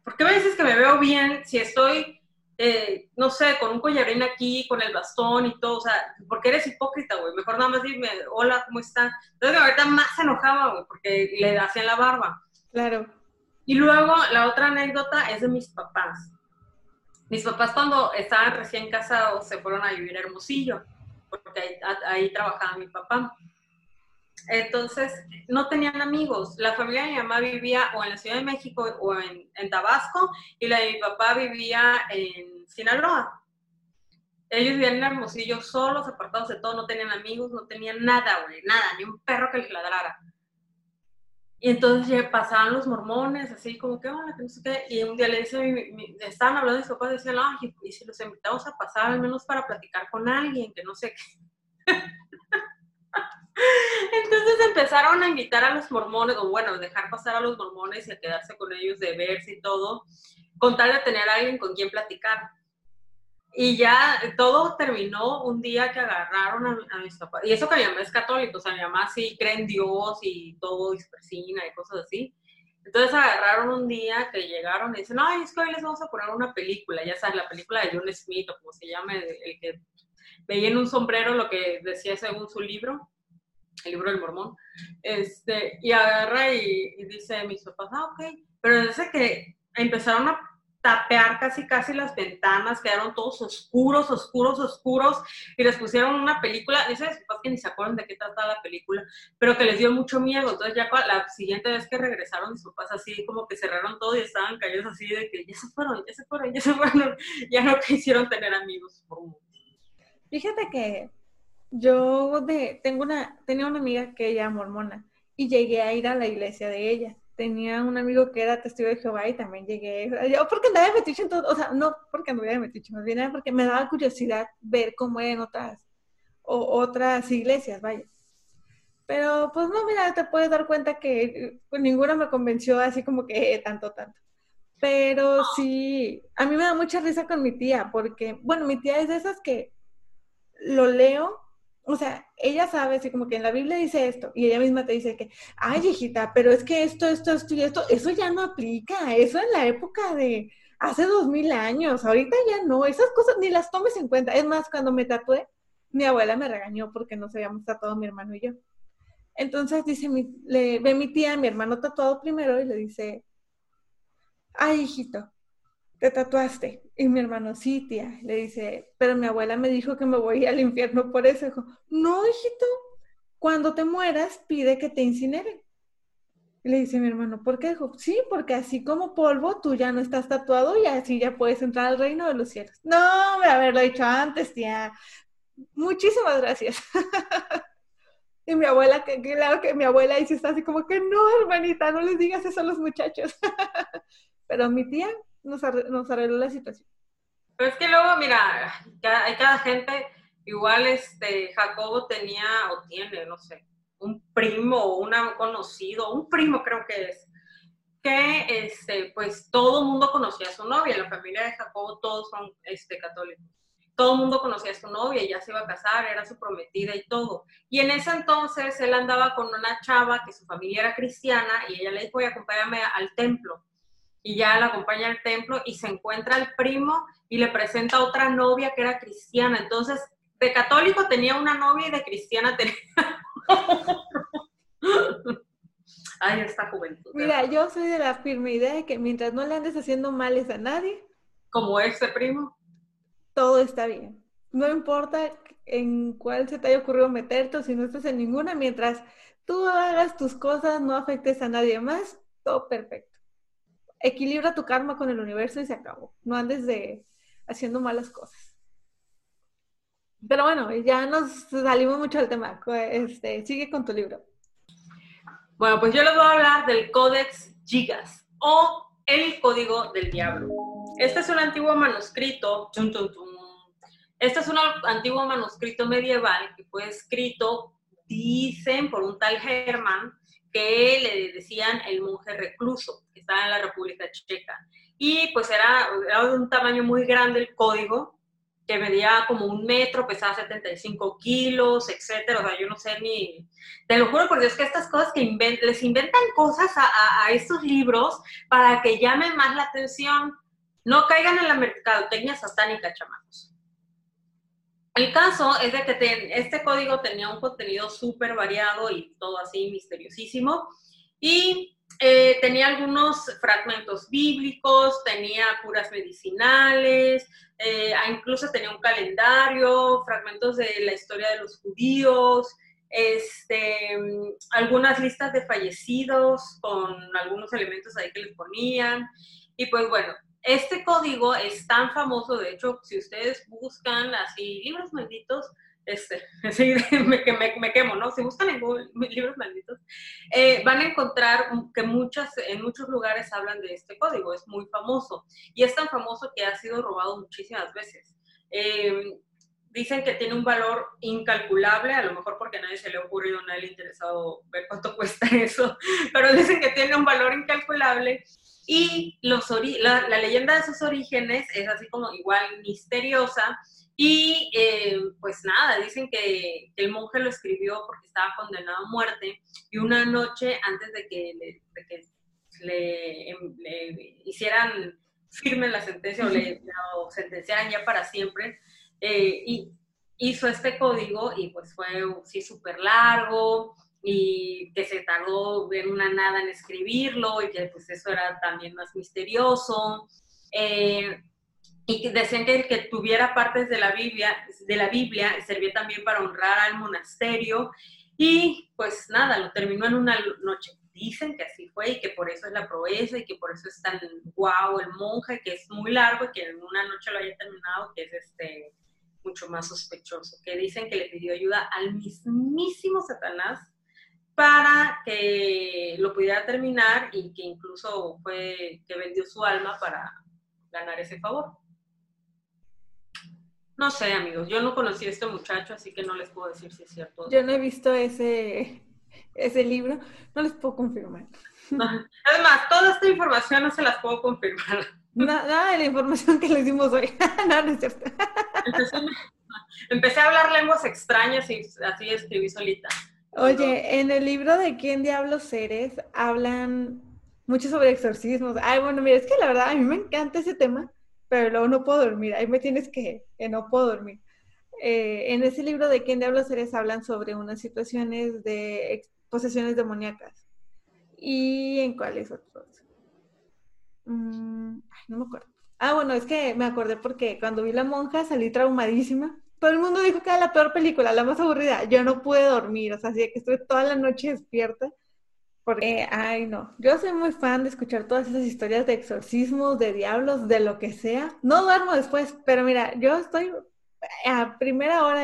Speaker 2: ¿por qué me dices que me veo bien si estoy eh, no sé, con un collarín aquí, con el bastón y todo, o sea, porque eres hipócrita, güey, mejor nada más dime, hola, ¿cómo están? Entonces ahorita más se enojaba, güey, porque le hacían la barba.
Speaker 1: Claro.
Speaker 2: Y luego la otra anécdota es de mis papás. Mis papás cuando estaban recién casados se fueron a vivir a Hermosillo, porque ahí, ahí trabajaba mi papá. Entonces, no tenían amigos. La familia de mi mamá vivía o en la Ciudad de México o en, Tabasco y la de mi papá vivía en Sinaloa. Ellos vivían en Hermosillo solos, apartados de todo, no tenían amigos, no tenían nada, güey, nada, ni un perro que les ladrara. Y entonces pasaban los mormones, así como que, hola, que no sé qué. Y un día le dice, estaban hablando de mis papás, decían, ay, y si los invitamos a pasar al menos para platicar con alguien, que no sé qué. Entonces empezaron a invitar a los mormones, o bueno, dejar pasar a los mormones y a quedarse con ellos de verse y todo, con tal de tener a alguien con quien platicar. Y ya todo terminó un día que agarraron a, mis papás. Y eso que mi mamá es católico, o sea, mi mamá sí cree en Dios y todo, y persina y cosas así. Entonces agarraron un día que llegaron y dicen, ay, es que hoy les vamos a poner una película, ya sabes, la película de John Smith o como se llame, el que veía en un sombrero lo que decía según su libro el libro del mormón, este, y agarra y, dice mis papás, ah, ok, pero desde que empezaron a tapear casi casi las ventanas, quedaron todos oscuros, oscuros, oscuros, y les pusieron una película, dice mis papás que ni se acuerdan de qué trataba la película, pero que les dio mucho miedo, entonces ya la siguiente vez que regresaron mis papás así como que cerraron todo y estaban callados así de que ya se fueron, ya se fueron, ya se fueron, ya no quisieron tener amigos
Speaker 1: Fíjate que yo de, tengo una, tenía una amiga que ella mormona y llegué a ir a la iglesia de ella. Tenía un amigo que era testigo de Jehová y también llegué. Yo porque andaba de en todo, o sea, no porque andaba de metiche, más bien porque me daba curiosidad ver cómo eran otras, o, otras iglesias, vaya. Pero pues no, mira, te puedes dar cuenta que pues, ninguna me convenció así como que tanto, tanto. Pero sí, a mí me da mucha risa con mi tía, porque, bueno, mi tía es de esas que lo leo o sea, ella sabe, así como que en la Biblia dice esto, y ella misma te dice que, ay, hijita, pero es que esto, esto, esto y esto, eso ya no aplica, eso en la época de hace dos mil años, ahorita ya no, esas cosas ni las tomes en cuenta. Es más, cuando me tatué, mi abuela me regañó porque no se habíamos tatuado mi hermano y yo. Entonces dice, mi, le, ve mi tía, mi hermano tatuado primero, y le dice, ay, hijito, te tatuaste. Y mi hermano, sí, tía, le dice, pero mi abuela me dijo que me voy al infierno por eso. Dijo, no, hijito, cuando te mueras, pide que te incineren. Y le dice mi hermano, ¿por qué? Dijo, sí, porque así como polvo, tú ya no estás tatuado y así ya puedes entrar al reino de los cielos. No, me haberlo dicho antes, tía. Muchísimas gracias. y mi abuela, que claro que mi abuela dice, está así como que no, hermanita, no les digas eso a los muchachos. Pero mi tía nos, nos arregló la situación.
Speaker 2: Pero es que luego, mira, hay cada gente, igual este, Jacobo tenía o tiene, no sé, un primo o un conocido, un primo creo que es, que este, pues todo el mundo conocía a su novia, la familia de Jacobo todos son este, católicos. Todo el mundo conocía a su novia, ya se iba a casar, era su prometida y todo. Y en ese entonces él andaba con una chava que su familia era cristiana y ella le dijo, oye, acompáñame al templo. Y ya la acompaña al templo y se encuentra el primo y le presenta a otra novia que era cristiana. Entonces, de católico tenía una novia y de cristiana tenía Ay, esta juventud.
Speaker 1: Mira, yo soy de la firme idea de que mientras no le andes haciendo males a nadie,
Speaker 2: como este primo,
Speaker 1: todo está bien. No importa en cuál se te haya ocurrido meterte o si no estás en ninguna, mientras tú hagas tus cosas, no afectes a nadie más, todo perfecto. Equilibra tu karma con el universo y se acabó. No andes de haciendo malas cosas. Pero bueno, ya nos salimos mucho del tema. Este, sigue con tu libro.
Speaker 2: Bueno, pues yo les voy a hablar del Codex Gigas o el Código del Diablo. Este es un antiguo manuscrito. Este es un antiguo manuscrito medieval que fue escrito, dicen, por un tal Germán, que le decían el monje recluso, que estaba en la República Checa. Y pues era, era de un tamaño muy grande el código, que medía como un metro, pesaba 75 kilos, etcétera. O sea, yo no sé ni. Te lo juro por Dios que estas cosas que les inventan cosas a, estos libros para que llamen más la atención. No caigan en la mercadotecnia satánica, chamacos. El caso es de que este código tenía un contenido súper variado y todo así misteriosísimo. Y eh, tenía algunos fragmentos bíblicos, tenía curas medicinales, eh, incluso tenía un calendario, fragmentos de la historia de los judíos, este, algunas listas de fallecidos con algunos elementos ahí que les ponían. Y pues bueno, este código es tan famoso, de hecho, si ustedes buscan así libros malditos, este, me, me, quemo, ¿no? Si buscan en Google libros malditos, eh, van a encontrar que muchas, en muchos lugares hablan de este código, es muy famoso y es tan famoso que ha sido robado muchísimas veces. Em, dicen que tiene un valor incalculable, a lo mejor porque a nadie se le ha ocurrido, a nadie le ha interesado ver cuánto cuesta eso, pero dicen que tiene un valor incalculable y los la, la leyenda de sus orígenes es así como igual misteriosa y eh, pues nada, dicen que, el monje lo escribió porque estaba condenado a muerte y una noche antes de que le, em, hicieran firme la sentencia o le sentenciaran ya para siempre, eh, y hizo este código y pues fue sí súper largo y que se tardó en una nada en escribirlo y que pues eso era también más misterioso. Eh, y decían que que tuviera partes de la Biblia, de la Biblia servía también para honrar al monasterio y pues nada, lo terminó en una noche. Dicen que así fue y que por eso es la proeza y que por eso es tan guau el monje, que es muy largo y que en una noche lo haya terminado, que es este mucho más sospechoso, que dicen que le pidió ayuda al mismísimo Satanás para que lo pudiera terminar y que incluso fue que vendió su alma para ganar ese favor. No sé, amigos, yo no conocí a este muchacho, así que no les puedo decir si es cierto.
Speaker 1: Yo no he visto ese, ese libro, no les puedo confirmar.
Speaker 2: Además, toda esta información no se las puedo confirmar.
Speaker 1: Nada de la información que les dimos hoy. no, no es cierto.
Speaker 2: Empecé, a hablar lenguas extrañas y así escribí solita.
Speaker 1: Oye, en el libro de ¿Quién diablos eres? hablan mucho sobre exorcismos. Ay, bueno, mira, es que la verdad a mí me encanta ese tema pero luego no puedo dormir, ahí me tienes que, que no puedo dormir. Eh, en ese libro de ¿Quién diablos eres? hablan sobre unas situaciones de posesiones demoníacas. ¿Y en cuáles otros? Mm, no me acuerdo. Ah, bueno, es que me acordé porque cuando vi La Monja salí traumadísima. Todo el mundo dijo que era la peor película, la más aburrida. Yo no pude dormir, o sea, así que estuve toda la noche despierta. Porque, ay, no. Yo soy muy fan de escuchar todas esas historias de exorcismos, de diablos, de lo que sea. No duermo después, pero mira, yo estoy a primera hora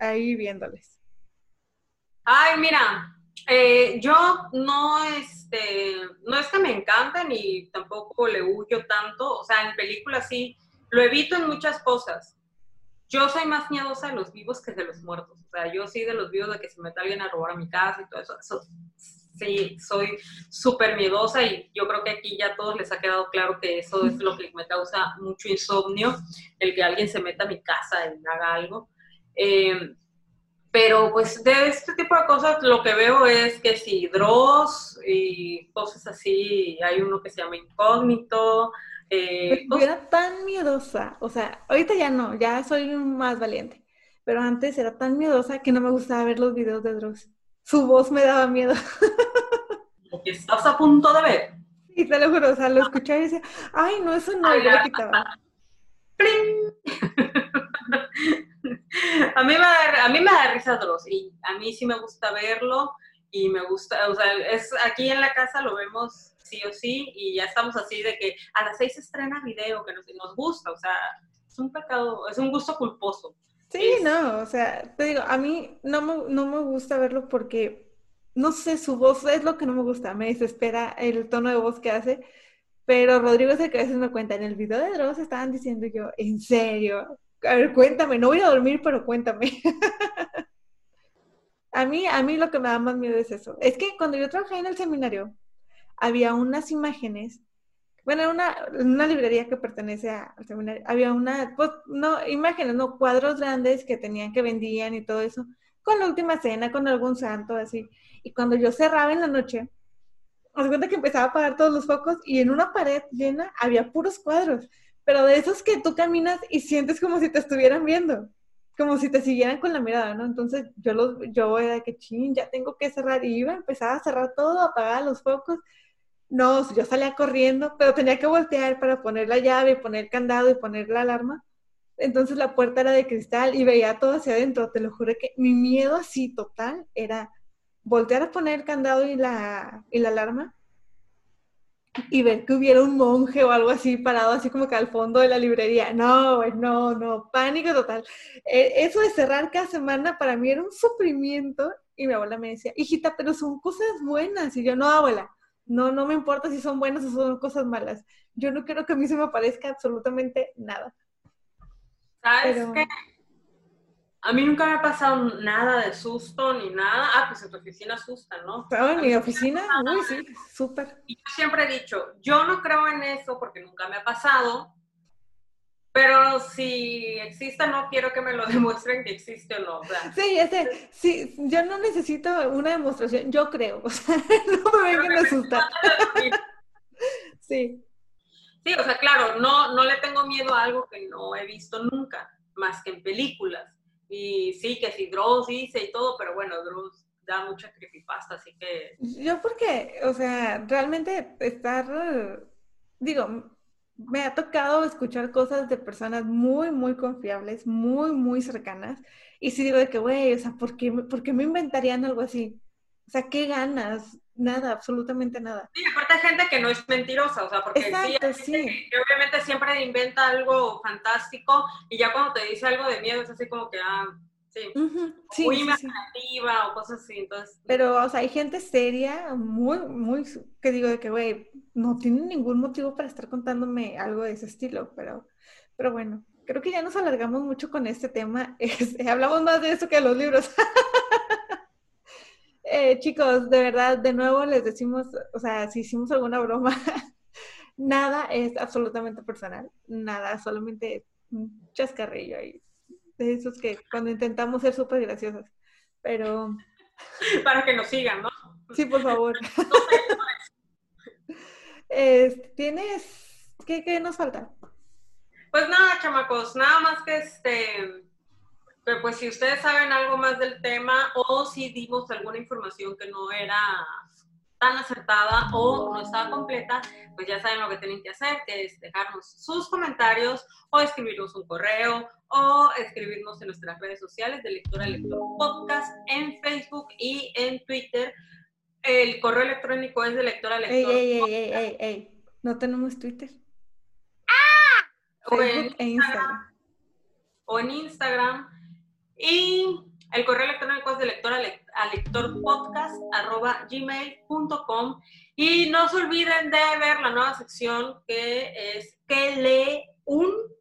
Speaker 1: ahí, viéndoles.
Speaker 2: Ay, mira, eh, yo no, este, no es que me encanten y tampoco le huyo tanto, o sea, en películas sí, lo evito en muchas cosas. Yo soy más miedosa de los vivos que de los muertos, o sea, yo sí de los vivos de que se meta alguien a robar a mi casa y todo eso, sí, soy súper miedosa y yo creo que aquí ya a todos les ha quedado claro que eso es lo que me causa mucho insomnio, el que alguien se meta a mi casa y haga algo. Eh, pero pues de este tipo de cosas lo que veo es que si Dross y cosas así, hay uno que se llama Incógnito.
Speaker 1: Eh, yo era tan miedosa, o sea, ahorita ya no, ya soy más valiente, pero antes era tan miedosa que no me gustaba ver los videos de Dross. Su voz me daba miedo.
Speaker 2: Lo que estás a punto de ver.
Speaker 1: Y te lo juro, o sea, lo escuchaba y decía, ay, no, eso no, yo lo quitaba.
Speaker 2: a, mí me da, a mí me da risa Dross y a mí sí me gusta verlo y me gusta, o sea, es, aquí en la casa lo vemos sí o sí y ya estamos así de que a las seis se estrena video que nos, nos gusta, o sea, es un pecado, es un gusto culposo.
Speaker 1: Sí, no, o sea, te digo, a mí no me, no me gusta verlo porque, no sé, su voz es lo que no me gusta, me desespera el tono de voz que hace, pero Rodrigo es el que a veces me cuenta, en el video de Dross estaban diciendo yo, ¿en serio? A ver, cuéntame, no voy a dormir, pero cuéntame. a mí, a mí lo que me da más miedo es eso. Es que cuando yo trabajé en el seminario, había unas imágenes, bueno, en una, una librería que pertenece al seminario, había una, pues, no, imágenes, no, cuadros grandes que tenían, que vendían y todo eso, con la última cena, con algún santo, así. Y cuando yo cerraba en la noche, me cuenta que empezaba a apagar todos los focos y en una pared llena había puros cuadros pero de esos que tú caminas y sientes como si te estuvieran viendo, como si te siguieran con la mirada, ¿no? Entonces yo los, yo era que ching, ya tengo que cerrar y iba, empezaba a cerrar todo, apagar los focos. No, yo salía corriendo, pero tenía que voltear para poner la llave, poner el candado y poner la alarma. Entonces la puerta era de cristal y veía todo hacia adentro. Te lo juro que mi miedo así total era voltear a poner el candado y la, y la alarma y ver que hubiera un monje o algo así parado así como que al fondo de la librería. No, no, no, pánico total. E, eso de cerrar cada semana para mí era un sufrimiento y mi abuela me decía, hijita, pero son cosas buenas. Y yo, no, abuela, no, no me importa si son buenas o son cosas malas. Yo no quiero que a mí se me parezca absolutamente nada.
Speaker 2: ¿Sabes qué? A mí nunca me ha pasado nada de susto ni nada. Ah, pues en tu oficina asusta, ¿no?
Speaker 1: en mi oficina, uy, sí, súper.
Speaker 2: Y yo siempre he dicho, yo no creo en eso porque nunca me ha pasado, pero si existe, no quiero que me lo demuestren que existe o no.
Speaker 1: sí, ese, sí, yo no necesito una demostración, yo creo. O sea, no me vengan a asustar. sí.
Speaker 2: Sí, o sea, claro, no, no le tengo miedo a algo que no he visto nunca, más que en películas. Y sí, que si Dross dice y todo, pero bueno, Dross da mucha creepypasta, así que...
Speaker 1: Yo porque, o sea, realmente estar, digo, me ha tocado escuchar cosas de personas muy, muy confiables, muy, muy cercanas, y sí digo de que, güey, o sea, ¿por qué, ¿por qué me inventarían algo así? O sea, ¿qué ganas? nada, absolutamente nada.
Speaker 2: Sí, aparte hay gente que no es mentirosa, o sea, porque sí, obviamente siempre inventa algo fantástico y ya cuando te dice algo de miedo es así como que, ah, sí, muy imaginativa o cosas así, entonces...
Speaker 1: Pero, o sea, hay gente seria, muy, muy, que digo de que, güey, no tiene ningún motivo para estar contándome algo de ese estilo, pero, pero bueno. Creo que ya nos alargamos mucho con este tema. hablamos más de eso que de los libros. Eh, chicos, de verdad, de nuevo les decimos, o sea, si hicimos alguna broma, nada es absolutamente personal, nada, solamente un chascarrillo ahí. De esos que cuando intentamos ser súper graciosos. Pero.
Speaker 2: Para que nos sigan, ¿no?
Speaker 1: Sí, por favor. ¿Tienes. ¿Qué, ¿Qué nos falta?
Speaker 2: Pues nada, chamacos, nada más que este pero pues si ustedes saben algo más del tema o si dimos alguna información que no era tan acertada o no estaba completa, pues ya saben lo que tienen que hacer, que es dejarnos sus comentarios o escribirnos un correo o escribirnos en nuestras redes sociales de Lectura Lector Podcast en Facebook y en Twitter. El correo electrónico es de lectora lector.
Speaker 1: Ey, ey, ey, ey, ey, No tenemos Twitter. ¡Ah! Facebook e Instagram.
Speaker 2: O en Instagram. Y el correo electrónico es de lectora a lectorpodcast.gmail.com y no se olviden de ver la nueva sección que es que lee un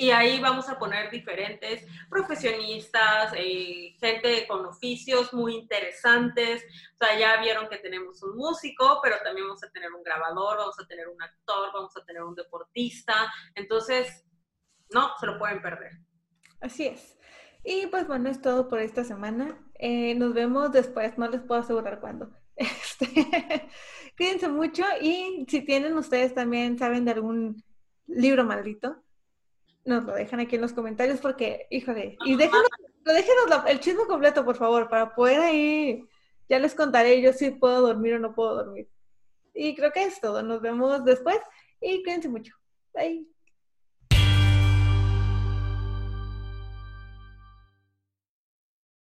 Speaker 2: y ahí vamos a poner diferentes profesionistas, eh, gente con oficios muy interesantes. O sea, ya vieron que tenemos un músico, pero también vamos a tener un grabador, vamos a tener un actor, vamos a tener un deportista. Entonces, no se lo pueden perder.
Speaker 1: Así es. Y pues bueno, es todo por esta semana. Eh, nos vemos después, no les puedo asegurar cuándo. Este, cuídense mucho y si tienen ustedes también, saben de algún libro maldito, nos lo dejan aquí en los comentarios porque, híjole, y déjenos, déjenos el chisme completo, por favor, para poder ahí, ya les contaré yo si puedo dormir o no puedo dormir. Y creo que es todo, nos vemos después y cuídense mucho. Bye.